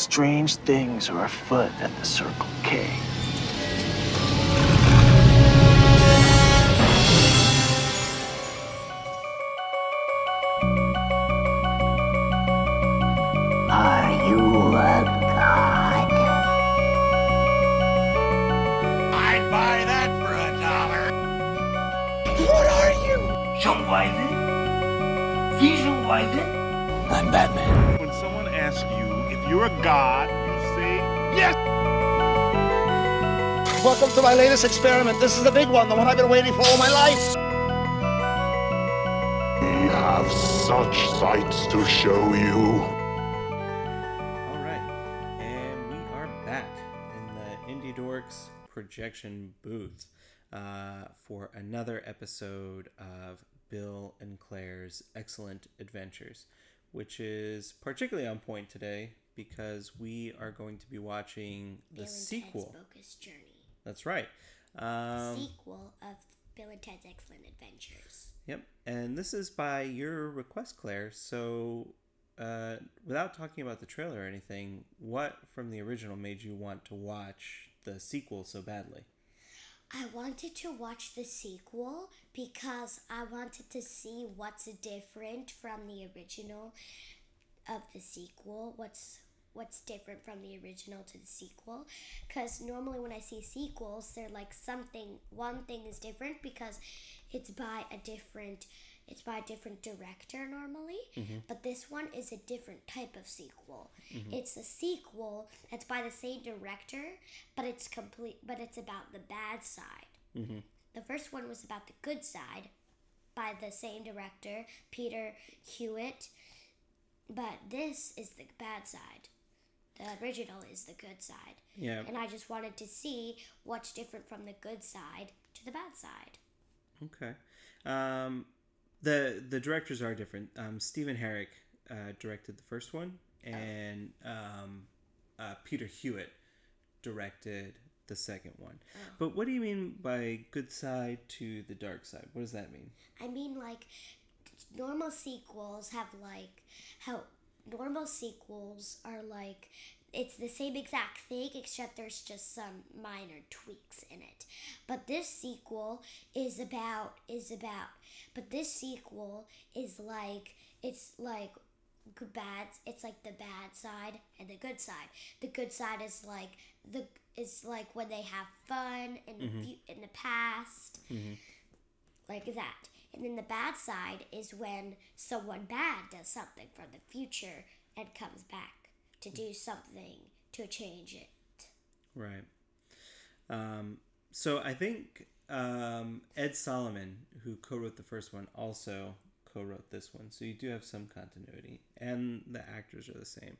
Strange things are afoot at the Circle K. my latest experiment. This is the big one, the one I've been waiting for all my life. We have such sights to show you. All right, and we are back in the Indie Dorks projection booth uh, for another episode of Bill and Claire's Excellent Adventures, which is particularly on point today because we are going to be watching the Bill and sequel. Bogus Journey. That's right. Um, sequel of Bill and Ted's Excellent Adventures. Yep, and this is by your request, Claire. So, uh, without talking about the trailer or anything, what from the original made you want to watch the sequel so badly? I wanted to watch the sequel because I wanted to see what's different from the original of the sequel. What's what's different from the original to the sequel? Because normally when I see sequels, they're like something. One thing is different because it's by a different. It's by a different director normally, mm-hmm. but this one is a different type of sequel. Mm-hmm. It's a sequel that's by the same director, but it's complete. But it's about the bad side. Mm-hmm. The first one was about the good side by the same director, Peter Hewitt. But this is the bad side. The original is the good side. Yeah. And I just wanted to see what's different from the good side to the bad side. Okay. Um, the the directors are different. Um, Stephen Herek uh, directed the first one, and um, uh, Peter Hewitt directed the second one. But what do you mean by good side to the dark side? What does that mean? I mean, like, normal sequels have, like, how normal sequels are like, it's the same exact thing, except there's just some minor tweaks in it. But this sequel is about, is about, but this sequel is like, it's like, bad it's like the bad side and the good side the good side is like the is like when they have fun in mm-hmm. the in the past mm-hmm. like that. And then the bad side is when someone bad does something from the future and comes back to do something to change it. Right. Um, so I think um, Ed Solomon, who co-wrote the first one, also co-wrote this one. So you do have some continuity, and the actors are the same.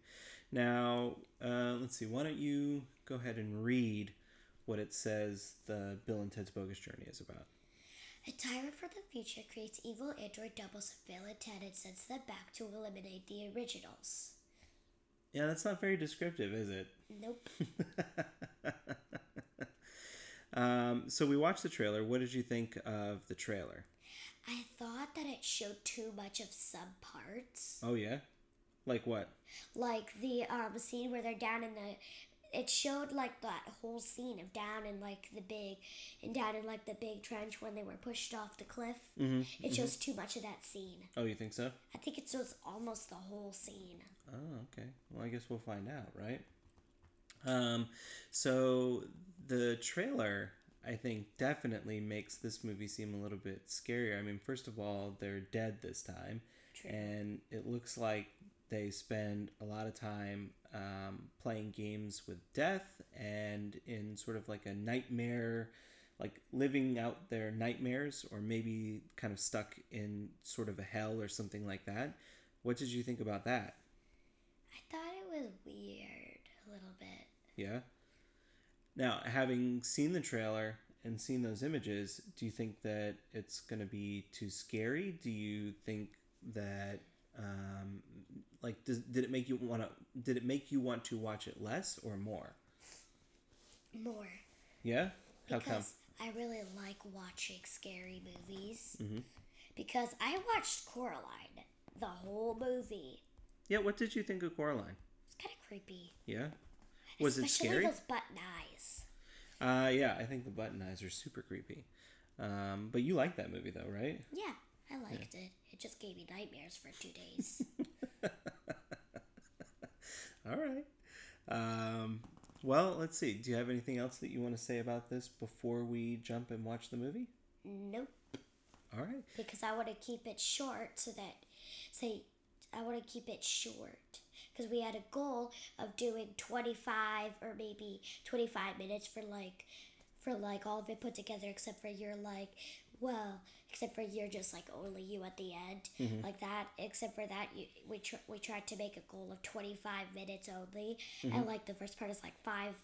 Now, uh, let's see. Why don't you go ahead and read what it says the Bill and Ted's Bogus Journey is about? A tyrant from the future creates evil android doubles of Bill and Ted and sends them back to eliminate the originals. Yeah, that's not very descriptive, is it? Nope. Um, so we watched the trailer. What did you think of the trailer? I thought that it showed too much of some parts. Oh yeah, like what? like the um scene where they're down in the it showed like that whole scene of down in like the big and down in like the big trench when they were pushed off the cliff Mm-hmm. it shows too much of that scene Oh, you think so? i think it shows almost the whole scene Oh, okay. Well, I guess we'll find out, right? Um, so the trailer, I think, definitely makes this movie seem a little bit scarier. I mean, first of all, they're dead this time, and it looks like they spend a lot of time um, playing games with death and in sort of like a nightmare like living out their nightmares or maybe kind of stuck in sort of a hell or something like that what did you think about that i thought it was weird a little bit Yeah. Now, having seen the trailer and seen those images, do you think that it's going to be too scary? Do you think that um, like does, did it make you want to did it make you want to watch it less or more? more Yeah? How come? because i really like watching scary movies Mm-hmm. because i watched coraline the whole movie Yeah, what did you think of Coraline? it's kind of creepy. Yeah. Was it Especially scary? those button eyes. Uh, yeah, I think the button eyes are super creepy. Um, but you like that movie though, right? Yeah, I liked it. It just gave me nightmares for two days. All right. Um, well, let's see. Do you have anything else that you want to say about this before we jump and watch the movie? nope. All right. Because I want to keep it short so that, say, I want to keep it short. Because we had a goal of doing 25 or maybe 25 minutes for like, for like all of it put together, except for you're like, well, except for you're just like only you at the end, mm-hmm. like that. Except for that, you, we tr- we tried to make a goal of 25 minutes only, and mm-hmm. like the first part is like five.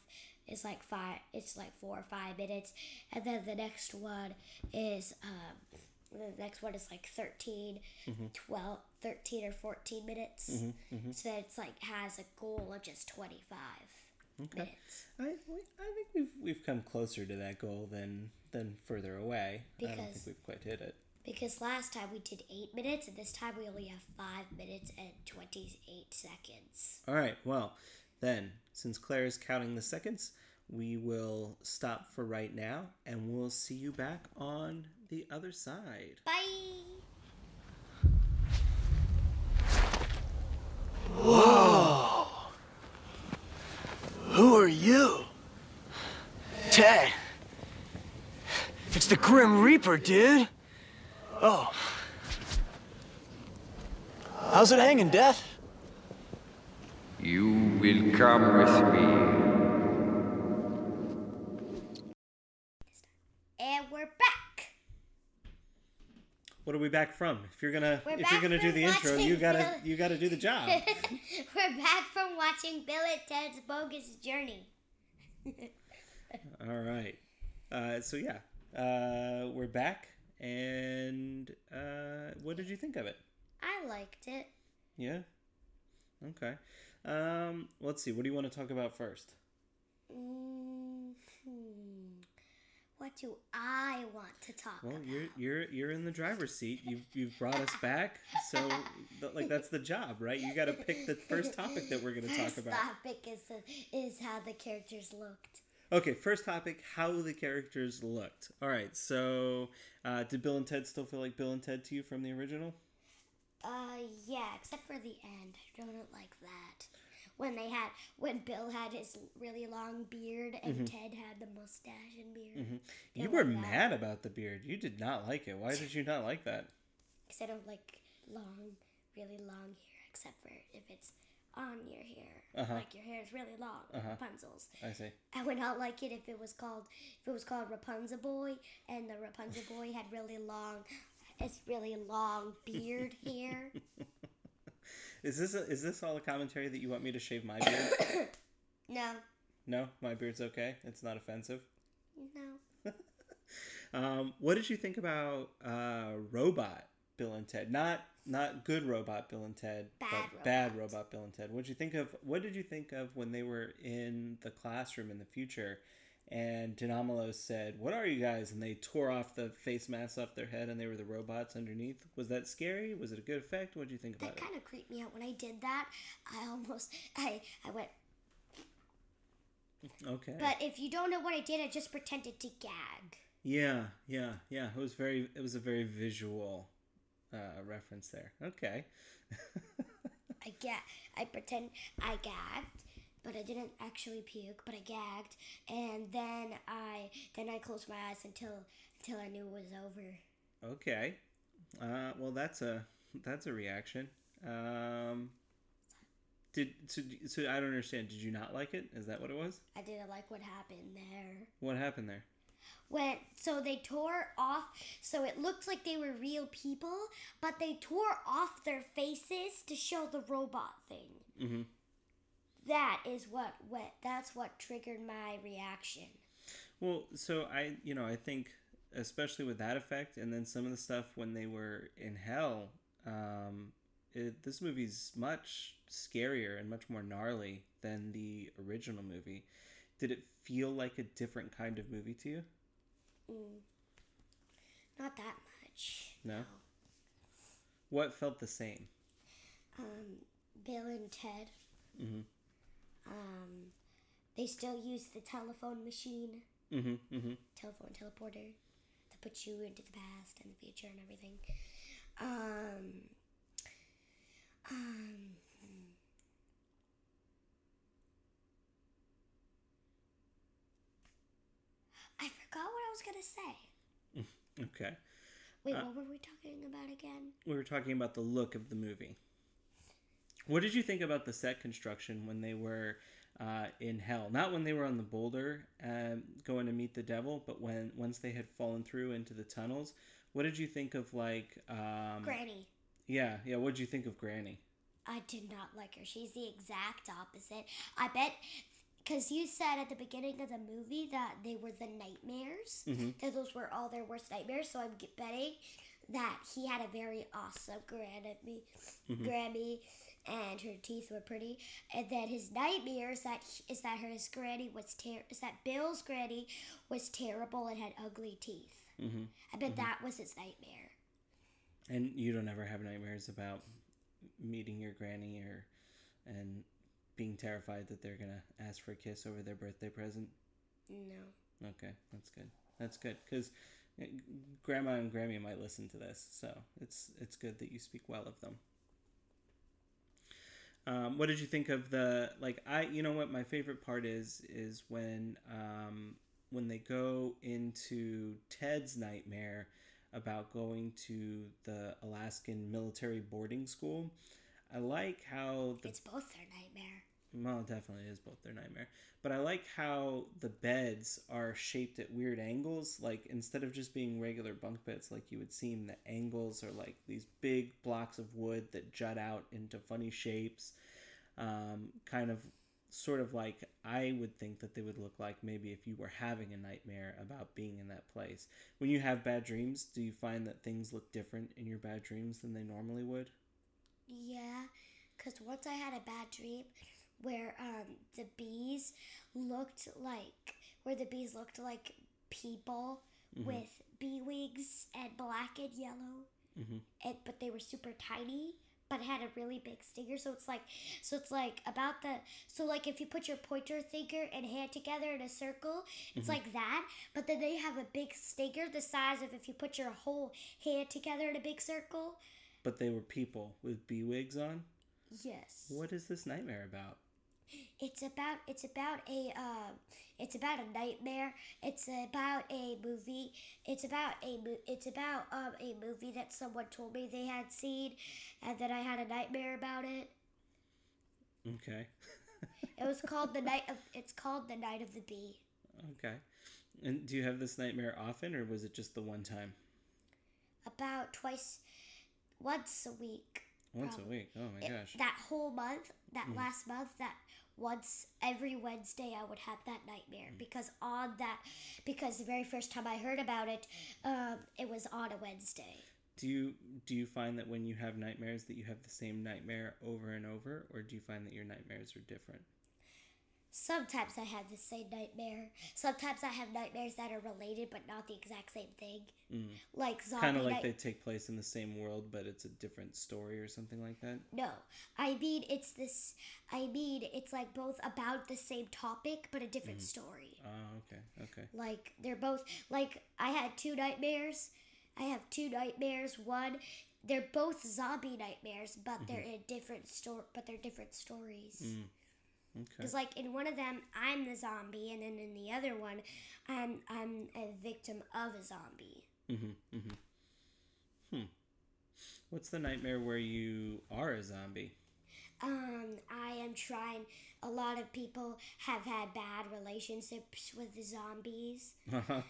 It's like five. It's like four or five minutes, and then the next one is um, the next one is like 13 mm-hmm. 12 13 or 14 minutes. So it's like has a goal of just 25 minutes I, we- I think we've we've come closer to that goal than than further away. I don't think Because- we've quite hit it. because last time we did 8 minutes and this time we only have 5 minutes and 28 seconds All right. Well, then, since Claire is counting the seconds, we will stop for right now, and we'll see you back on the other side. bye Who are you? Ted. It's the Grim Reaper, dude. Oh. How's it hanging, Death? You will come with me. and we're back What are we back from? If you're gonna We're if you're gonna do the intro, you gotta Bill- you gotta do the job. we're back from watching bill and ted's bogus journey All right. Uh, so yeah, uh, we're back, and uh, what did you think of it? i liked it Yeah. Okay. Um, let's see. What do you want to talk about first? mm what do i want to talk Well, about you're you're you're in the driver's seat. You've you've brought us back, so like that's the job, right? You got to pick the first topic that we're going to talk First about. topic is the, is how the characters looked. Okay, first topic: how the characters looked. All right. So, uh, did Bill and Ted still feel like Bill and Ted to you from the original? Uh, yeah, except for the end. I don't like that. When they had when Bill had his really long beard and mm-hmm. Ted had the mustache and beard. Mm-hmm. You Don't were like mad about the beard. You did not like it. Why did you not like that? Because I don't like long, really long hair, except for if it's on your hair. Uh-huh. Like your hair is really long, uh-huh. Rapunzel's. I see. I would not like it if it was called if it was called Rapunzel Boy and the Rapunzel Boy had really long, it's really long beard hair. Is this a, is this all a commentary that you want me to shave my beard? No, no, my beard's okay. It's not offensive. no. Um, what did you think about uh, robot Bill and Ted? Not not good robot Bill and Ted, Bad but bad robot. robot Bill and Ted. What did you think of? What did you think of when they were in the classroom in the future? And Denamolo said, "What are you guys?" And they tore off the face masks off their head, and they were the robots underneath. Was that scary? Was it a good effect? What did you think about it? That kind of creeped me out when I did that. I almost I I went. Okay. But if you don't know what I did, I just pretended to gag. Yeah, yeah, yeah. It was very. It was a very visual uh, reference there. Okay. I get. I pretend I gagged, but I didn't actually puke, but I gagged, and then I then I closed my eyes until until I knew it was over. Okay. Uh, well, that's a that's a reaction. Um, did so, so I don't understand. Did you not like it? Is that what it was? I didn't like what happened there. What happened there? When so they tore off, so it looked like they were real people, but they tore off their faces to show the robot thing. Mm-hmm. That is what what that's what triggered my reaction. Well, so I, you know, I think especially with that effect, and then some of the stuff when they were in hell. Um, it, this movie's much scarier and much more gnarly than the original movie. Did it feel like a different kind of movie to you? Mm. Not that much. No? What felt the same? Um, Bill and Ted. Mm-hmm. They still use the telephone machine, Mm-hmm. Mm-hmm. telephone teleporter, to put you into the past and the future and everything. Um. Um. I forgot what I was gonna say. Okay. Wait, Uh, what were we talking about again? We were talking about the look of the movie. What did you think about the set construction when they were uh, in hell? Not when they were on the boulder um, going to meet the devil, but when once they had fallen through into the tunnels. What did you think of like? Um, Granny. Yeah, yeah. What did you think of Granny? I did not like her. She's the exact opposite. I bet because you said at the beginning of the movie that they were the nightmares. That those were all their worst nightmares. So I'm betting that he had a very awesome Granny, Granny, and her teeth were pretty. And then his nightmares that he- is that his granny was ter- is that Bill's granny was terrible and had ugly teeth. Mm-hmm. I bet that was his nightmare. And you don't ever have nightmares about meeting your granny or and being terrified that they're gonna ask for a kiss over their birthday present. No. Okay, that's good. That's good because grandma and Grammy might listen to this, so it's it's good that you speak well of them. Um, what did you think of the like? I you know what my favorite part is is when um, when they go into Ted's nightmare about going to the Alaskan military boarding school. I like how the It's both their nightmare. Well, it definitely is both their nightmare. But I like how the beds are shaped at weird angles. Like instead of just being regular bunk beds, like you would seem, the angles are like these big blocks of wood that jut out into funny shapes. Um, kind of, sort of like I would think that they would look like maybe if you were having a nightmare about being in that place. When you have bad dreams, do you find that things look different in your bad dreams than they normally would? Yeah, because once I had a bad dream where um, the bees looked like, where the bees looked like people mm-hmm. with bee wigs and black and yellow, mm-hmm. and, but they were super tiny. But had a really big stinger, so it's like, so it's like about the, so like if you put your pointer finger and hand together in a circle, it's mm-hmm. like that. But then they have a big stinger the size of if you put your whole hand together in a big circle. But they were people with bee wigs on. Yes. What is this nightmare about? It's about it's about a um it's about a nightmare. It's about a movie. It's about a it's about um a movie that someone told me they had seen, and then I had a nightmare about it. Okay. It was called the night of it's called the night of the bee. Okay. And do you have this nightmare often, or was it just the one time? About twice, once a week. Once a week. Oh my It- gosh. that whole month, that last month, that once every Wednesday I would have that nightmare because on that because the very first time I heard about it, um, it was on a Wednesday. Do you do you find that when you have nightmares that you have the same nightmare over and over, or do you find that your nightmares are different? Sometimes I have the same nightmare. Sometimes I have nightmares that are related but not the exact same thing. Mm. Like zombie Kind of like night- they take place in the same world, but it's a different story or something like that. No, I mean it's this. I mean it's like both about the same topic but a different mm. story. Oh, okay, okay. Like they're both like I had two nightmares. I have two nightmares. One, they're both zombie nightmares, but they're mm-hmm. in different store. But they're different stories. Okay. Because like in one of them, I'm the zombie, and then in the other one, I'm I'm a victim of a zombie. Mm-hmm. Mm-hmm. Hmm. What's the nightmare where you are a zombie? Um, I am trying. A lot of people have had bad relationships with the zombies, but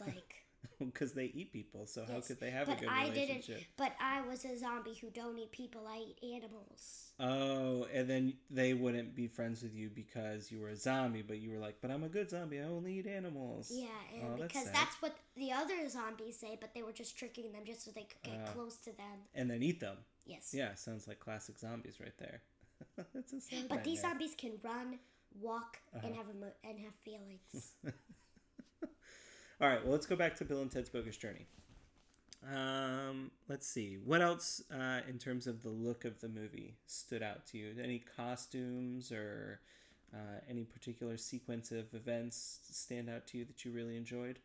like. Because they eat people, so how could they have but a good I relationship? didn't. But I was a zombie who don't eat people. I eat animals. Oh, and then they wouldn't be friends with you because you were a zombie, but you were like, but I'm a good zombie. I only eat animals. Yeah, and Oh, because sad. that's what the other zombies say, but they were just tricking them just so they could get Ah. close to them. And then eat them. Yes. Yeah, sounds like classic zombies right there. that's a But these nightmare. zombies can run, walk, Uh-huh. and have emo- and have feelings. All right, well, let's go back to Bill and Ted's Bogus Journey. Um, let's see. What else, uh, in terms of the look of the movie, stood out to you? Any costumes or Uh, any particular sequence of events stand out to you that you really enjoyed?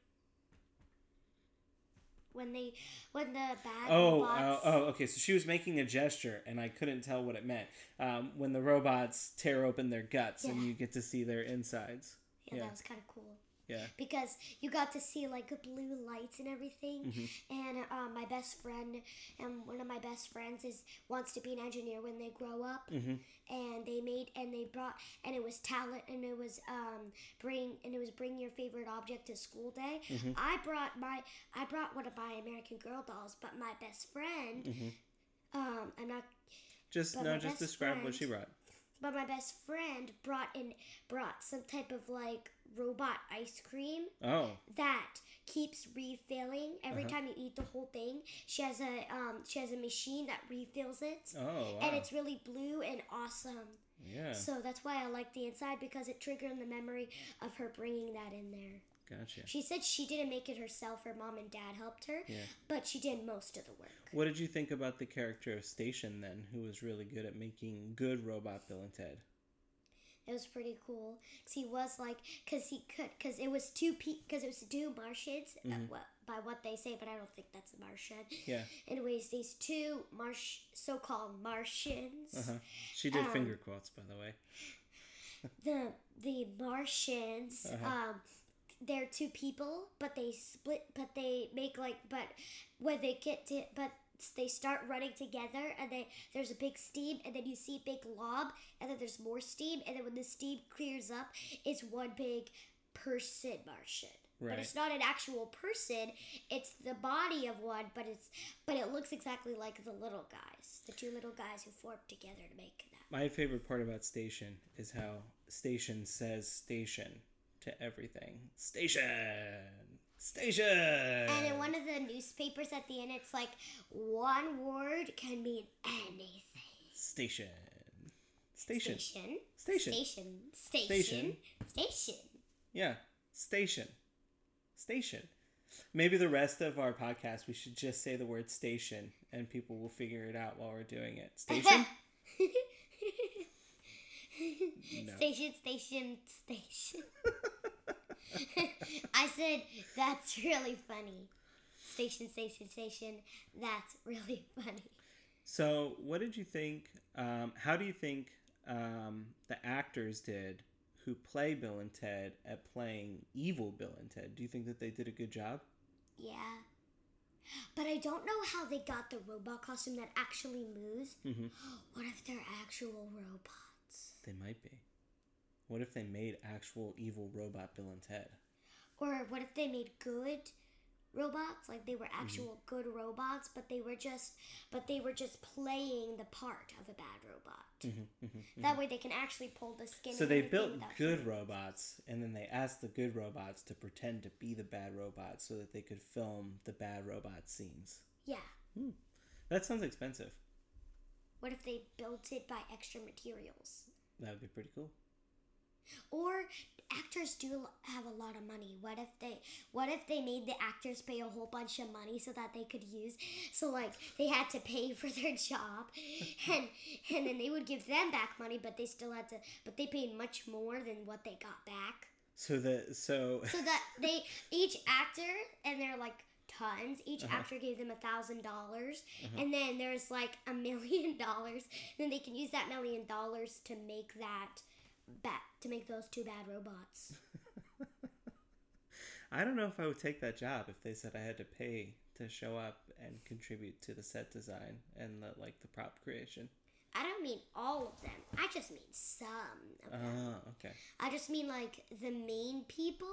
When they, when the bad Oh, uh, robots. oh, okay. So she was making a gesture, and I couldn't tell what it meant. Um, when the robots tear open their guts, and you get to see their insides. yeah, yeah. that was kind of cool. Yeah. because you got to see like blue lights and everything. Mm-hmm. And uh, my best friend, and one of my best friends is wants to be an engineer when they grow up. Mm-hmm. And they made and they brought and it was talent and it was um bring and it was bring your favorite object to school day. Mm-hmm. I brought my I brought one of my American Girl dolls, but my best friend, Mm-hmm. um, I'm not Just no, just describe what she brought. But my best friend brought in brought some type of like robot ice cream Oh, that keeps refilling every Uh-huh. time you eat the whole thing. She has a um, she has a machine that refills it, oh, wow. and it's really blue and awesome. yeah. So that's why I like the inside because it triggered the memory of her bringing that in there. Gotcha. She said she didn't make it herself; her mom and dad helped her, Yeah. but she did most of the work. What did you think about the character of Station then, who was really good at making good robot Bill and Ted? It was pretty cool because he was like, because he could, because it was two pe, because it was two Martians, uh, what, by what they say, but I don't think that's a Martian. Mm-hmm. Yeah. Anyways, these two Marsh, so-called Martians, Uh-huh. She did Um, finger quotes, by the way. the the Martians, Uh-huh. um, they're two people, but they split, but they make like, but when they get to, but they start running together, and they there's a big steam, and then you see a big lob, and then there's more steam, and then when the steam clears up, it's one big person Martian. right. But it's not an actual person; it's the body of one. But it's but it looks exactly like the little guys, the two little guys who formed together to make that. My favorite part about Station is how Station says station to everything. Station! Station! And in one of the newspapers at the end, it's like one word can mean anything. Station. Station. Station. Station. Station. Station. Station. Yeah. Station. Station. Maybe the rest of our podcast, we should just say the word station and people will figure it out while we're doing it. Station? No. Station, station, station. I said, that's really funny. Station, station, station. That's really funny. So, what did you think? Um, how do you think um, the actors did who play Bill and Ted at playing evil Bill and Ted? Do you think that they did a good job? Yeah. But I don't know how they got the robot costume that actually moves. Mhm. What if they're actual robots? They might be. What if they made actual evil robot Bill and Ted? Or what if they made good robots? Like they were mm-hmm. actual good robots, but they were just but they were just playing the part of a bad robot. Mm-hmm, mm-hmm, that way they can actually pull the skin. So they built good robots, and then they asked the good robots to pretend to be the bad robots so that they could film the bad robot scenes. Yeah. Hmm. That sounds expensive. What if they built it by extra materials? That would be pretty cool. Or actors do have a lot of money. What if they what if they made the actors pay a whole bunch of money so that they could use so like they had to pay for their job and and then they would give them back money but they still had to but they paid much more than what they got back. So the so So that they each actor and they're like tons. Each uh-huh. actor gave them a thousand dollars, uh-huh. and then there's like a million dollars. Then they can use that million dollars to make that bat to make those two bad robots. I don't know if I would take that job if they said I had to pay to show up and contribute to the set design and the like the prop creation. I don't mean all of them. I just mean some. Of them. Oh, okay. I just mean like the main people,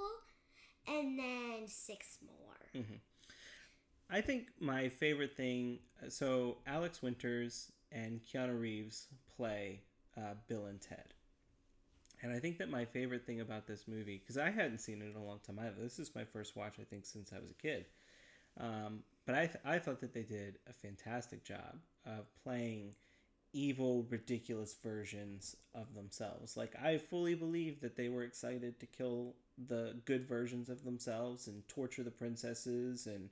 and then six more. Mm-hmm. I think my favorite thing. So Alex Winters and Keanu Reeves play uh, Bill and Ted, and I think that my favorite thing about this movie because I hadn't seen it in a long time either. This is my first watch, I think, since I was a kid. Um, but I th- I thought that they did a fantastic job of playing evil, ridiculous versions of themselves. Like I fully believe that they were excited to kill the good versions of themselves and torture the princesses and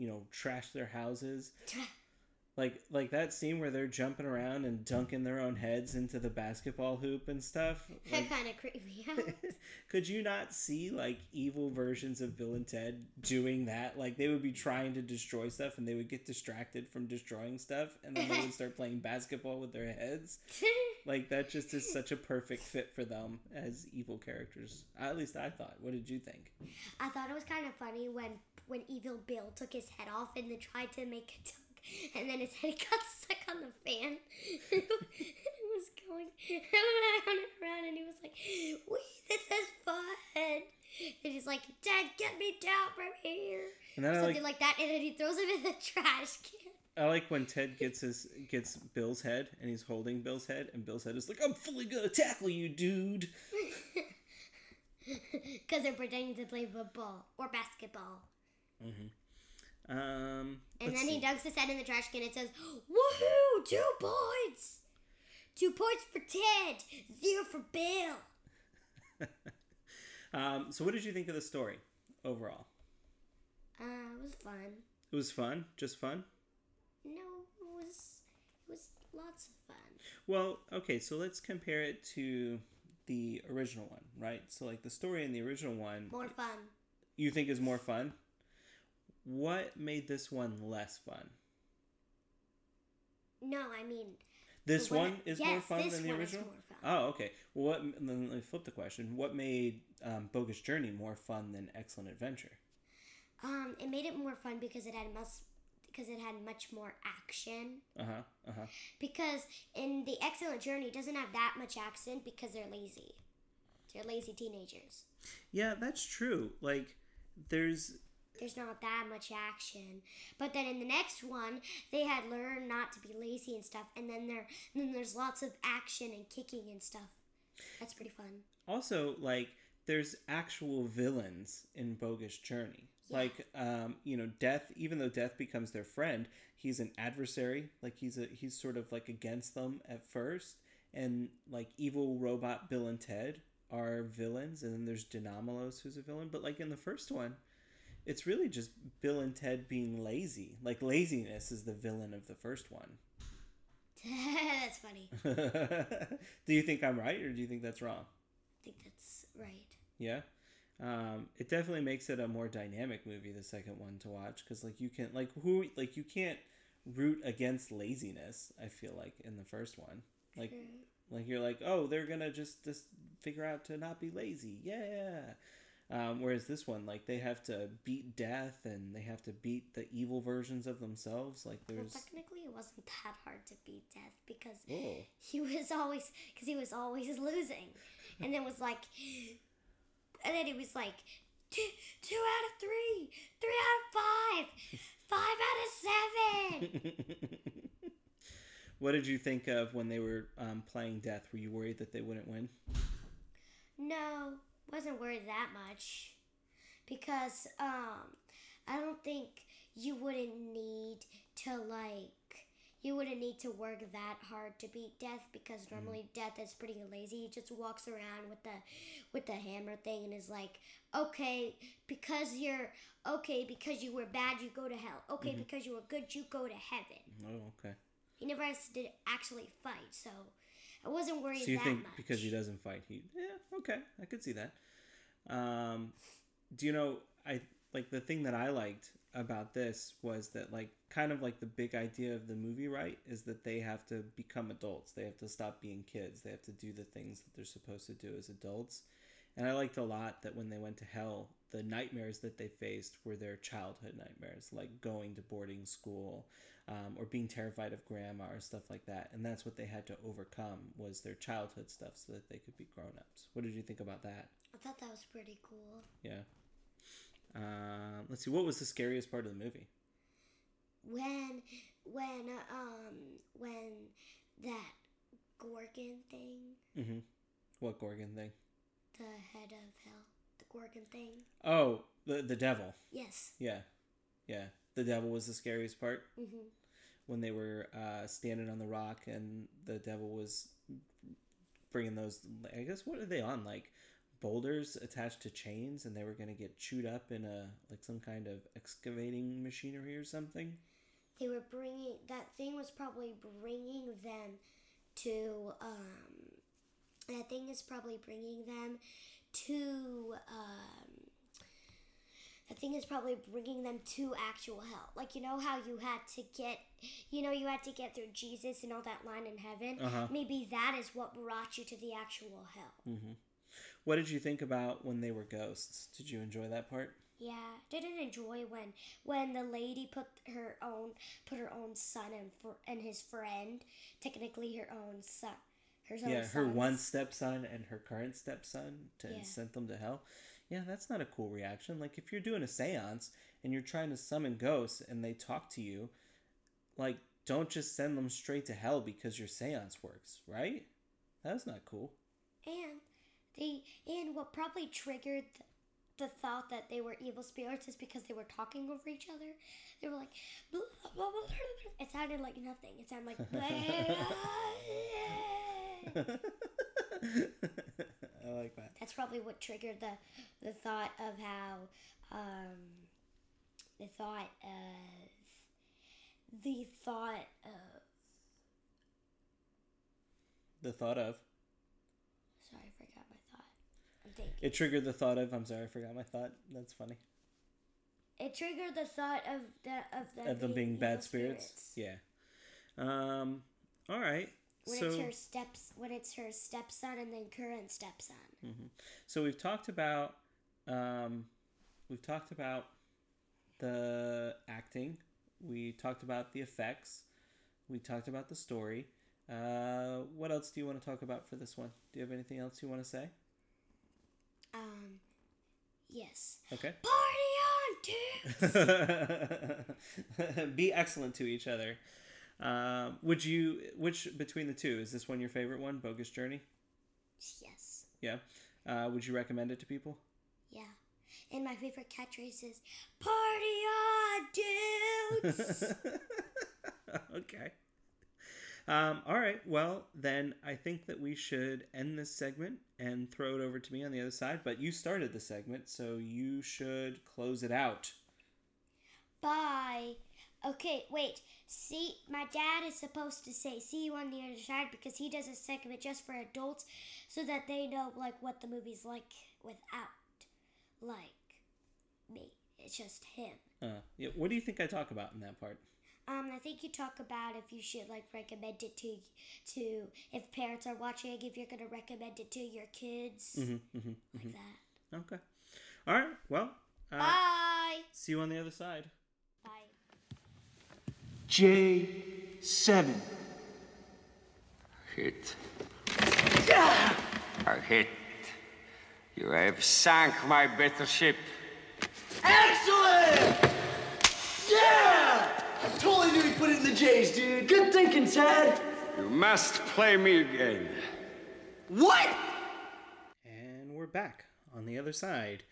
you know trash their houses. Like like that scene where they're jumping around and dunking their own heads into the basketball hoop and stuff. That Like, kind of creeped me out. could you not see like evil versions of Bill and Ted doing that? Like they would be trying to destroy stuff and they would get distracted from destroying stuff and then they would start playing basketball with their heads. Like that just is such a perfect fit for them as evil characters. At least I thought. What did you think? I thought it was kind of funny when when Evil Bill took his head off and then tried to make a dunk, and then his head got stuck on the fan. and it was going around and around, and he was like, "Wait, this is fun." And he's like, "Dad, get me down from here." And then Something like like that, and then he throws him in the trash can. I like when Ted gets his gets Bill's head and he's holding Bill's head and Bill's head is like, I'm fully gonna tackle you, dude. Because they're pretending to play football or basketball. Um And then he see. dunks his head in the trash can and says, Woohoo! Two points! Two points for Ted, zero for Bill. Um so what did you think of the story overall? Uh, it was fun. It was fun? Just fun? No, it was it was lots of fun. Well, okay, so let's compare it to the original one, right? So like the story in the original one More fun. you think is more fun. What made this one less fun? No, I mean This one- one is more fun than the one is original. more fun. Oh, okay. Well, what? Then let me flip the question. What made um, Bogus Journey more fun than Excellent Adventure? um it made it more fun because it had much because it had much more action. Uh huh. Uh huh. Because in the Excellent Journey doesn't have that much action because they're lazy. They're lazy teenagers. Yeah, that's true. Like, there's there's not that much action. But then in the next one, they had learned not to be lazy and stuff, and then there then there's lots of action and kicking and stuff. That's pretty fun. also like there's actual villains in Bogus Journey. Like, um, you know, Death. Even though Death becomes their friend, he's an adversary. Like he's a he's sort of like against them at first, and like evil robot Bill and Ted are villains, and then there's De Nomolos who's a villain. But like in the first one, it's really just Bill and Ted being lazy. Like laziness is the villain of the first one. that's funny. do you think I'm right, or do you think that's wrong? I think that's right. Yeah. Um, it definitely makes it a more dynamic movie, the second one to watch, because like you can like who like you can't root against laziness. I feel like in the first one, like like you're like oh they're gonna just just figure out to not be lazy, yeah. Um, whereas this one, like they have to beat death and they have to beat the evil versions of themselves. Like Well, there's technically, it wasn't that hard to beat Death because Oh. he was always because he was always losing, and then was like, and then he was like, two, two out of three, three out of five, five out of seven. what did you think of when they were um, playing death? Were you worried that they wouldn't win? No, wasn't worried that much because um I don't think you wouldn't need to like you wouldn't need to work that hard to beat death because normally death is pretty lazy. He just walks around with the with the hammer thing and is like, "Okay, because you're okay because you were bad, you go to hell. Okay, because you were good, you go to heaven." Oh, okay. He never has to actually fight, so I wasn't worried So you think much. because he doesn't fight, he yeah okay, I could see that. Um, do you know I like the thing that I liked about this was that like kind of like the big idea of the movie right is that they have to become adults. They have to stop being kids. They have to do the things that they're supposed to do as adults. And I liked a lot that when they went to hell, the nightmares that they faced were their childhood nightmares, like going to boarding school um, or being terrified of grandma or stuff like that. And that's what they had to overcome was their childhood stuff so that they could be grown ups. What did you think about that? I thought that was pretty cool. Yeah. Um, let's see. What was the scariest part of the movie? When when um when that gorgon thing Mm-hmm. What Gorgon thing? the head of hell the gorgon thing Oh, the the devil. yes Yeah, yeah. The devil was the scariest part mm-hmm. when they were uh, standing on the rock and the devil was bringing those. I guess what are they on? Like boulders attached to chains, and they were gonna get chewed up in a like some kind of excavating machinery or something. They were bringing that thing was probably bringing them to um that thing is probably bringing them to um that thing is probably bringing them to actual hell. Like you know how you had to get you know you had to get through jesus and all that line in heaven? Uh-huh. maybe that is what brought you to the actual hell. Hmm What did you think about when they were ghosts? Did you enjoy that part? Yeah, didn't enjoy when when the lady put her own put her own son and for and his friend, technically her own son, her own yeah, her sons. one stepson and her current stepson to Yeah. sent them to hell. Yeah, that's not a cool reaction. Like if you're doing a séance and you're trying to summon ghosts and they talk to you, like don't just send them straight to hell because your séance works, right? That's not cool. And they and what probably triggered the, the thought that they were evil spirits is because they were talking over each other. They were like, blah, blah, blah. it sounded like nothing. It sounded like. I like that. That's probably what triggered the the thought of how um, the thought of the thought of The thought of sorry, I forgot my thought. I'm thinking. It triggered the thought of I'm sorry, I forgot my thought. That's funny. It triggered the thought of the of them, of them being evil bad spirits. Yeah. Um. All right. When so it's her steps, when it's her stepson and then current stepson. Mhm. so we've talked about um, we've talked about the acting. We talked about the effects. We talked about the story. Uh, what else do you want to talk about for this one? Do you have anything else you want to say? Um, yes. Okay. Party on, dudes! Be excellent to each other. Um, would you? Which between the two is this one your favorite one? Bogus Journey. yes. Yeah. Uh, would you recommend it to people? Yeah. And my favorite catchphrase is "Party on, dudes!" okay. Um, all right. Well, then I think that we should end this segment and throw it over to me on the other side. But you started the segment, so you should close it out. Bye. Okay, wait. See, my dad is supposed to say "see you on the other side" because he does a segment just for adults, so that they know like what the movie's like without, like, me. It's just him. Uh, yeah, what do you think I talk about in that part? Um, I think you talk about if you should like recommend it to to if parents are watching, if you're gonna recommend it to your kids, Mm-hmm, mm-hmm, like that. Okay. All right. Well. Uh, Bye. See you on the other side. Bye. J7. Hit. I hit. You have sunk my battleship. Excellent! Yeah! I totally knew he put it in the J's, dude. Good thinking, Ted. You must play me again. What? And we're back on the other side.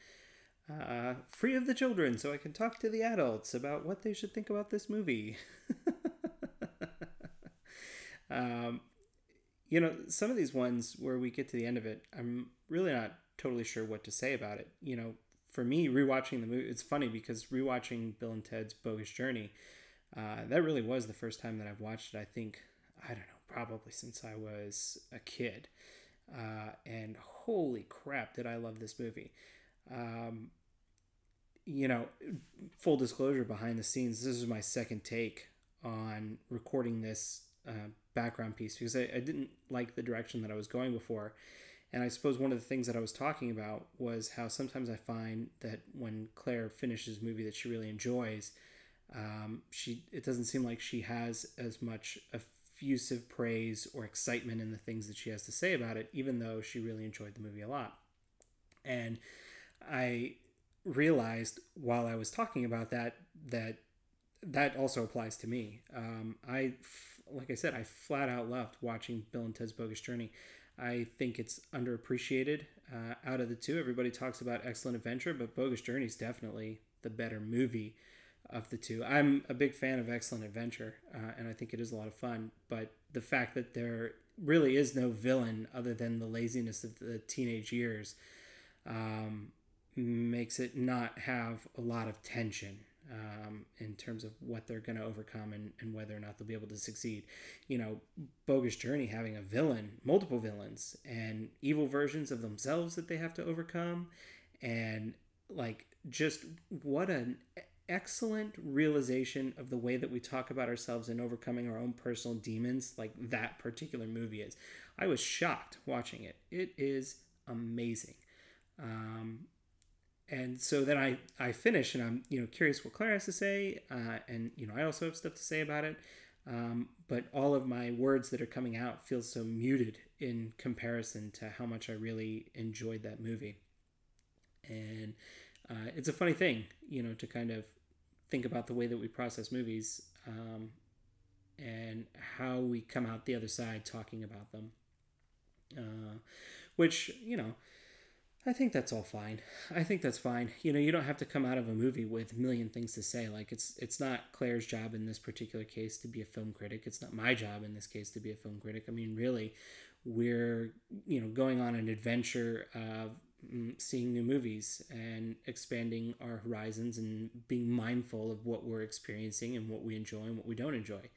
Uh, free of the children, so I can talk to the adults about what they should think about this movie. um, you know, some of these ones where we get to the end of it, I'm really not totally sure what to say about it. You know, for me, rewatching the movie, it's funny because rewatching Bill and Ted's Bogus Journey, uh, that really was the first time that I've watched it. I think, I don't know, probably since I was a kid. Uh, and holy crap, did I love this movie. Um, you know, full disclosure behind the scenes, this is my second take on recording this uh, background piece because I, I didn't like the direction that I was going before. And I suppose one of the things that I was talking about was how sometimes I find that when Claire finishes a movie that she really enjoys, um, she it doesn't seem like she has as much effusive praise or excitement in the things that she has to say about it, even though she really enjoyed the movie a lot. And I realized while I was talking about that that that also applies to me. Um, I, like I said, I flat out loved watching Bill and Ted's Bogus Journey. I think it's underappreciated uh, out of the two. Everybody talks about Excellent Adventure, but Bogus Journey is definitely the better movie of the two. I'm a big fan of Excellent Adventure, uh, and I think it is a lot of fun. But the fact that there really is no villain other than the laziness of the teenage years um, makes it not have a lot of tension. um, in terms of what they're going to overcome and, and whether or not they'll be able to succeed. You know, Bogus Journey having a villain, multiple villains, and evil versions of themselves that they have to overcome, and like just what an excellent realization of the way that we talk about ourselves and overcoming our own personal demons like that particular movie is. I was shocked watching it. It is amazing. Um, and so then I, I finish and I'm you know curious what Claire has to say uh, and you know I also have stuff to say about it. Um, but all of my words that are coming out feel so muted in comparison to how much I really enjoyed that movie. And uh, it's a funny thing you know to kind of think about the way that we process movies um, and how we come out the other side talking about them uh, which you know I think that's all fine. I think that's fine. You know, you don't have to come out of a movie with a million things to say. Like it's it's not Claire's job in this particular case to be a film critic. It's not my job in this case to be a film critic. I mean, really, we're you know going on an adventure of seeing new movies and expanding our horizons and being mindful of what we're experiencing and what we enjoy and what we don't enjoy.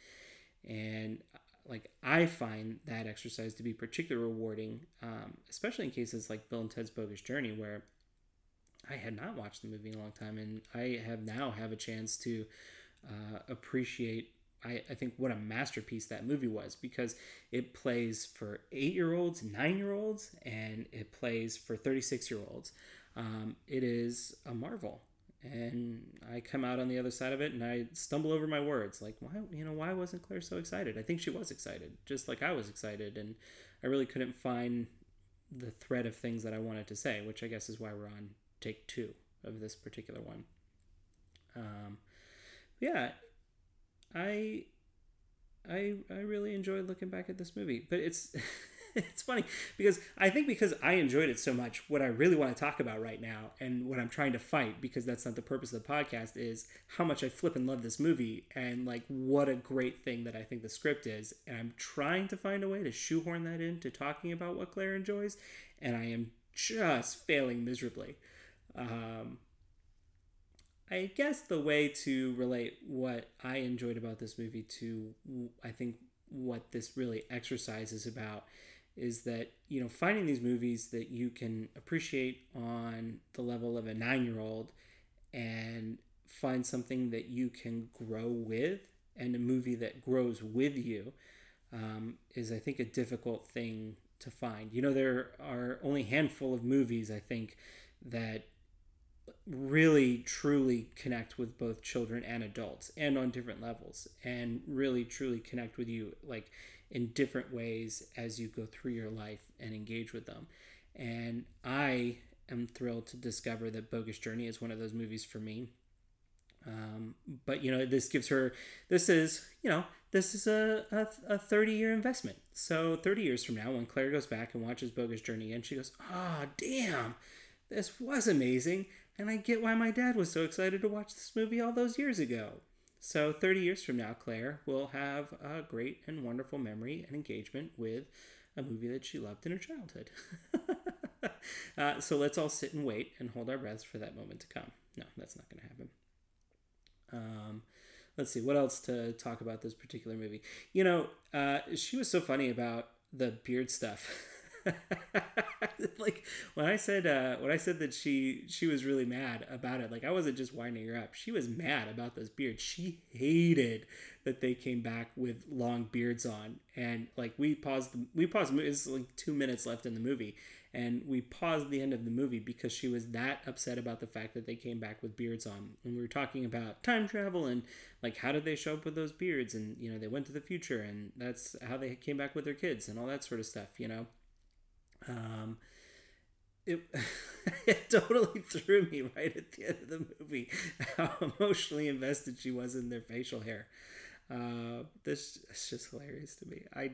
And like I find that exercise to be particularly rewarding, um, especially in cases like Bill and Ted's Bogus Journey, where I had not watched the movie in a long time, and I have now have a chance to uh, appreciate. I, I think what a masterpiece that movie was because it plays for eight year olds, nine year olds, and it plays for 36 year olds. Um, it is a marvel. And I come out on the other side of it and I stumble over my words. Like why you know why wasn't Claire so excited? I think she was excited just like I was excited and I really couldn't find the thread of things that I wanted to say which I guess is why we're on take 2 of this particular one. Um, yeah I I I really enjoyed looking back at this movie but it's it's funny because I think because I enjoyed it so much, what I really want to talk about right now and what I'm trying to fight, because that's not the purpose of the podcast, is how much I flip and love this movie and like what a great thing that I think the script is. And I'm trying to find a way to shoehorn that into talking about what Claire enjoys, and I am just failing miserably. Um, I guess the way to relate what I enjoyed about this movie to, I think, what this really exercise is about is that you know finding these movies that you can appreciate on the level of a nine-year-old and find something that you can grow with and a movie that grows with you um, is i think a difficult thing to find. You know there are only handful of movies i think that really truly connect with both children and adults and on different levels and really truly connect with you like in different ways as you go through your life and engage with them. And I am thrilled to discover that Bogus Journey is one of those movies for me. Um, but you know, this gives her, this is, you know, this is a, a, a 30 year investment. So 30 years from now, when Claire goes back and watches Bogus Journey and she goes, ah, oh, damn, this was amazing. And I get why my dad was so excited to watch this movie all those years ago. So 30 years from now, Claire will have a great and wonderful memory and engagement with a movie that she loved in her childhood. uh, so let's all sit and wait and hold our breaths for that moment to come. No, that's not going to happen. Um, let's see what else to talk about this particular movie. You know, uh, she was so funny about the beard stuff. like when I said uh, when I said that she she was really mad about it, like I wasn't just winding her up. She was mad about those beards. She hated that they came back with long beards on, and like we paused the, we paused. It's like two minutes left in the movie, and we paused the end of the movie because she was that upset about the fact that they came back with beards on. And we were talking about time travel and like how did they show up with those beards, and you know they went to the future, and that's how they came back with their kids and all that sort of stuff. You know. Um, it, it totally threw me right at the end of the movie how emotionally invested she was in their facial hair. Uh, this is just hilarious to me. I,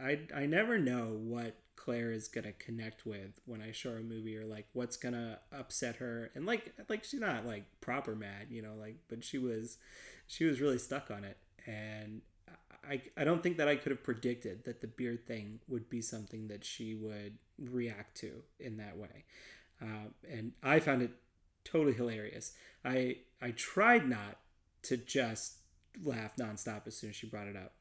I, I never know what Claire is gonna connect with when I show her a movie or like what's gonna upset her and like like she's not like proper mad, you know, like but she was she was really stuck on it and I, I don't think that I could have predicted that the beard thing would be something that she would react to in that way. Uh, and I found it totally hilarious. I I tried not to just laugh nonstop as soon as she brought it up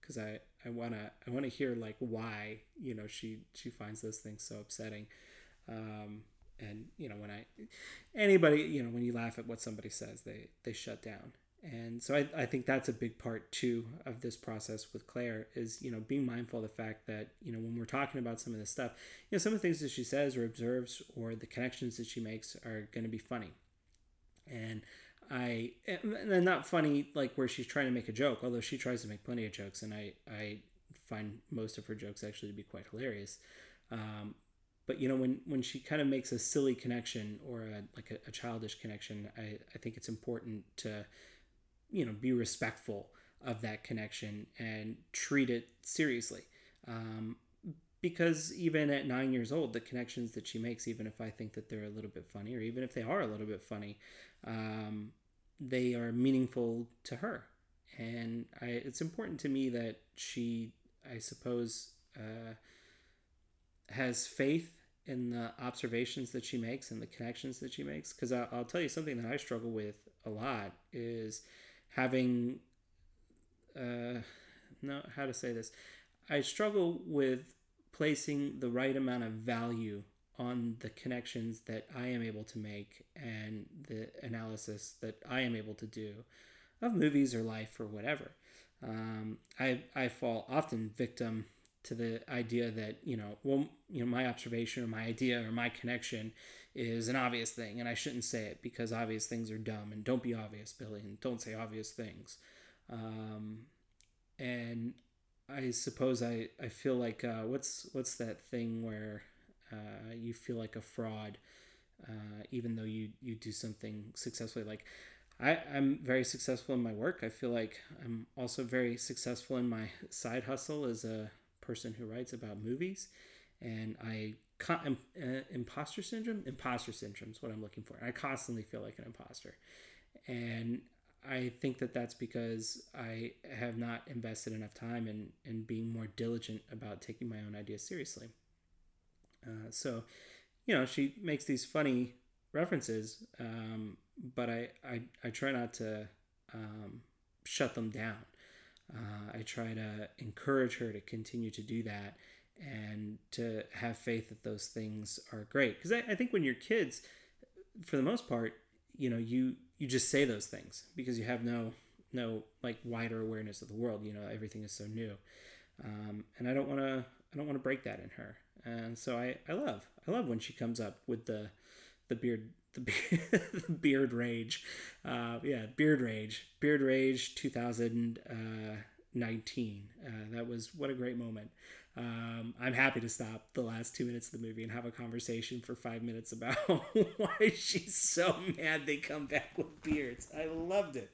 because I I wanna I wanna hear like why you know she she finds those things so upsetting. Um, and you know when I anybody you know when you laugh at what somebody says they they shut down and so I, I think that's a big part too of this process with claire is you know being mindful of the fact that you know when we're talking about some of this stuff you know some of the things that she says or observes or the connections that she makes are going to be funny. And i and not funny like where she's trying to make a joke although she tries to make plenty of jokes and i i find most of her jokes actually to be quite hilarious. Um, but you know when when she kind of makes a silly connection or a, like a, a, childish connection I, I think it's important to you know be respectful of that connection and treat it seriously um, because even at nine years old the connections that she makes even if i think that they're a little bit funny or even if they are a little bit funny um, they are meaningful to her and I, it's important to me that she i suppose uh, has faith in the observations that she makes and the connections that she makes. Because I'll, I'll tell you something that I struggle with a lot is having, uh, no, how to say this. I struggle with placing the right amount of value on the connections that I am able to make and the analysis that I am able to do of movies or life or whatever. Um, I, I fall often victim to the idea that you know well you know my observation or my idea or my connection is an obvious thing and i shouldn't say it because obvious things are dumb and don't be obvious billy and don't say obvious things. Um, and i suppose i i feel like uh, what's what's that thing where uh, you feel like a fraud uh, even though you you do something successfully? Like I, I'm very successful in my work. I feel like I'm also very successful in my side hustle as a person who writes about movies, and I uh, imposter syndrome. Imposter syndrome is what I'm looking for. I constantly feel like an imposter, and I think that that's because I have not invested enough time in in being more diligent about taking my own ideas seriously. Uh, so, you know, she makes these funny references, um, but I, I I try not to um, shut them down. Uh, I try to encourage her to continue to do that and to have faith that those things are great. Because I, I think when you're kids, for the most part, you know, you you just say those things because you have no no like wider awareness of the world. You know, everything is so new, um, and I don't want to I don't want to break that in her. And so I, I love I love when she comes up with the the beard the beard, the beard rage. Uh, yeah, beard rage. Beard rage 2019. Uh, that was what a great moment. Um, I'm happy to stop the last two minutes of the movie and have a conversation for five minutes about why she's so mad they come back with beards. I loved it.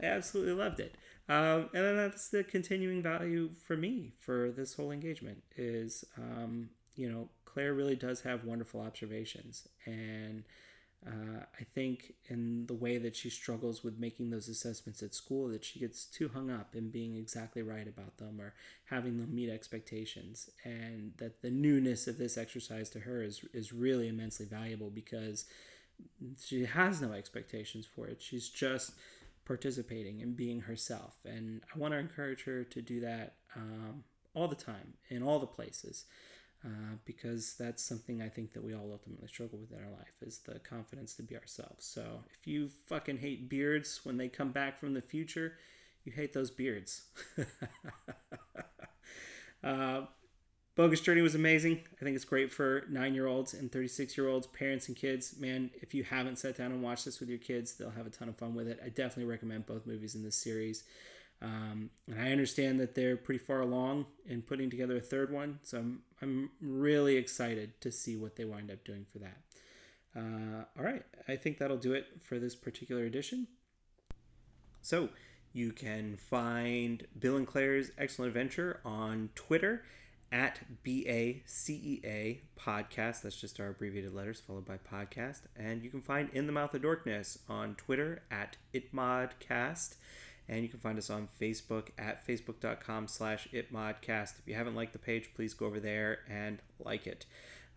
I absolutely loved it. Um, and then that's the continuing value for me for this whole engagement is, um, you know, Claire really does have wonderful observations and uh, I think in the way that she struggles with making those assessments at school, that she gets too hung up in being exactly right about them or having them meet expectations, and that the newness of this exercise to her is is really immensely valuable because she has no expectations for it. She's just participating and being herself, and I want to encourage her to do that um, all the time in all the places uh, because that's something I think that we all ultimately struggle with in our life is the confidence to be ourselves. So if you fucking hate beards when they come back from the future, you hate those beards. uh, Bogus Journey was amazing. I think it's great for nine year olds and 36 year olds, parents and kids. Man, if you haven't sat down and watched this with your kids, they'll have a ton of fun with it. I definitely recommend both movies in this series. Um, and I understand that they're pretty far along in putting together a third one, so I'm, I'm really excited to see what they wind up doing for that. Uh, all right, I think that'll do it for this particular edition. So you can find Bill and Claire's Excellent Adventure on Twitter at BACEA podcast. That's just our abbreviated letters followed by podcast. And you can find In the Mouth of Dorkness on Twitter at ItModcast and you can find us on facebook at facebook.com slash itmodcast if you haven't liked the page please go over there and like it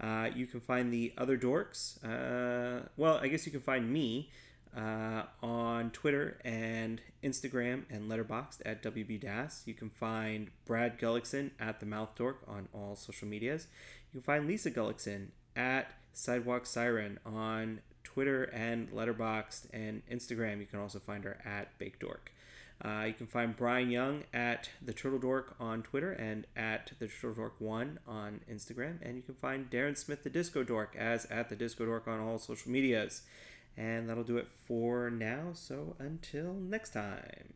Uh, you can find the other dorks. Uh, well, I guess you can find me uh, on Twitter and Instagram and Letterboxd at WBDAS. You can find Brad Gullickson at the Mouth Dork on all social medias. You can find Lisa Gullickson at Sidewalk Siren on Twitter and Letterboxd and Instagram. You can also find her at Bake Dork. Uh, you can find Brian Young at the Turtle Dork on Twitter and at the Turtle Dork One on Instagram, and you can find Darren Smith the Disco Dork as at the Disco Dork on all social medias. And that'll do it for now. So until next time.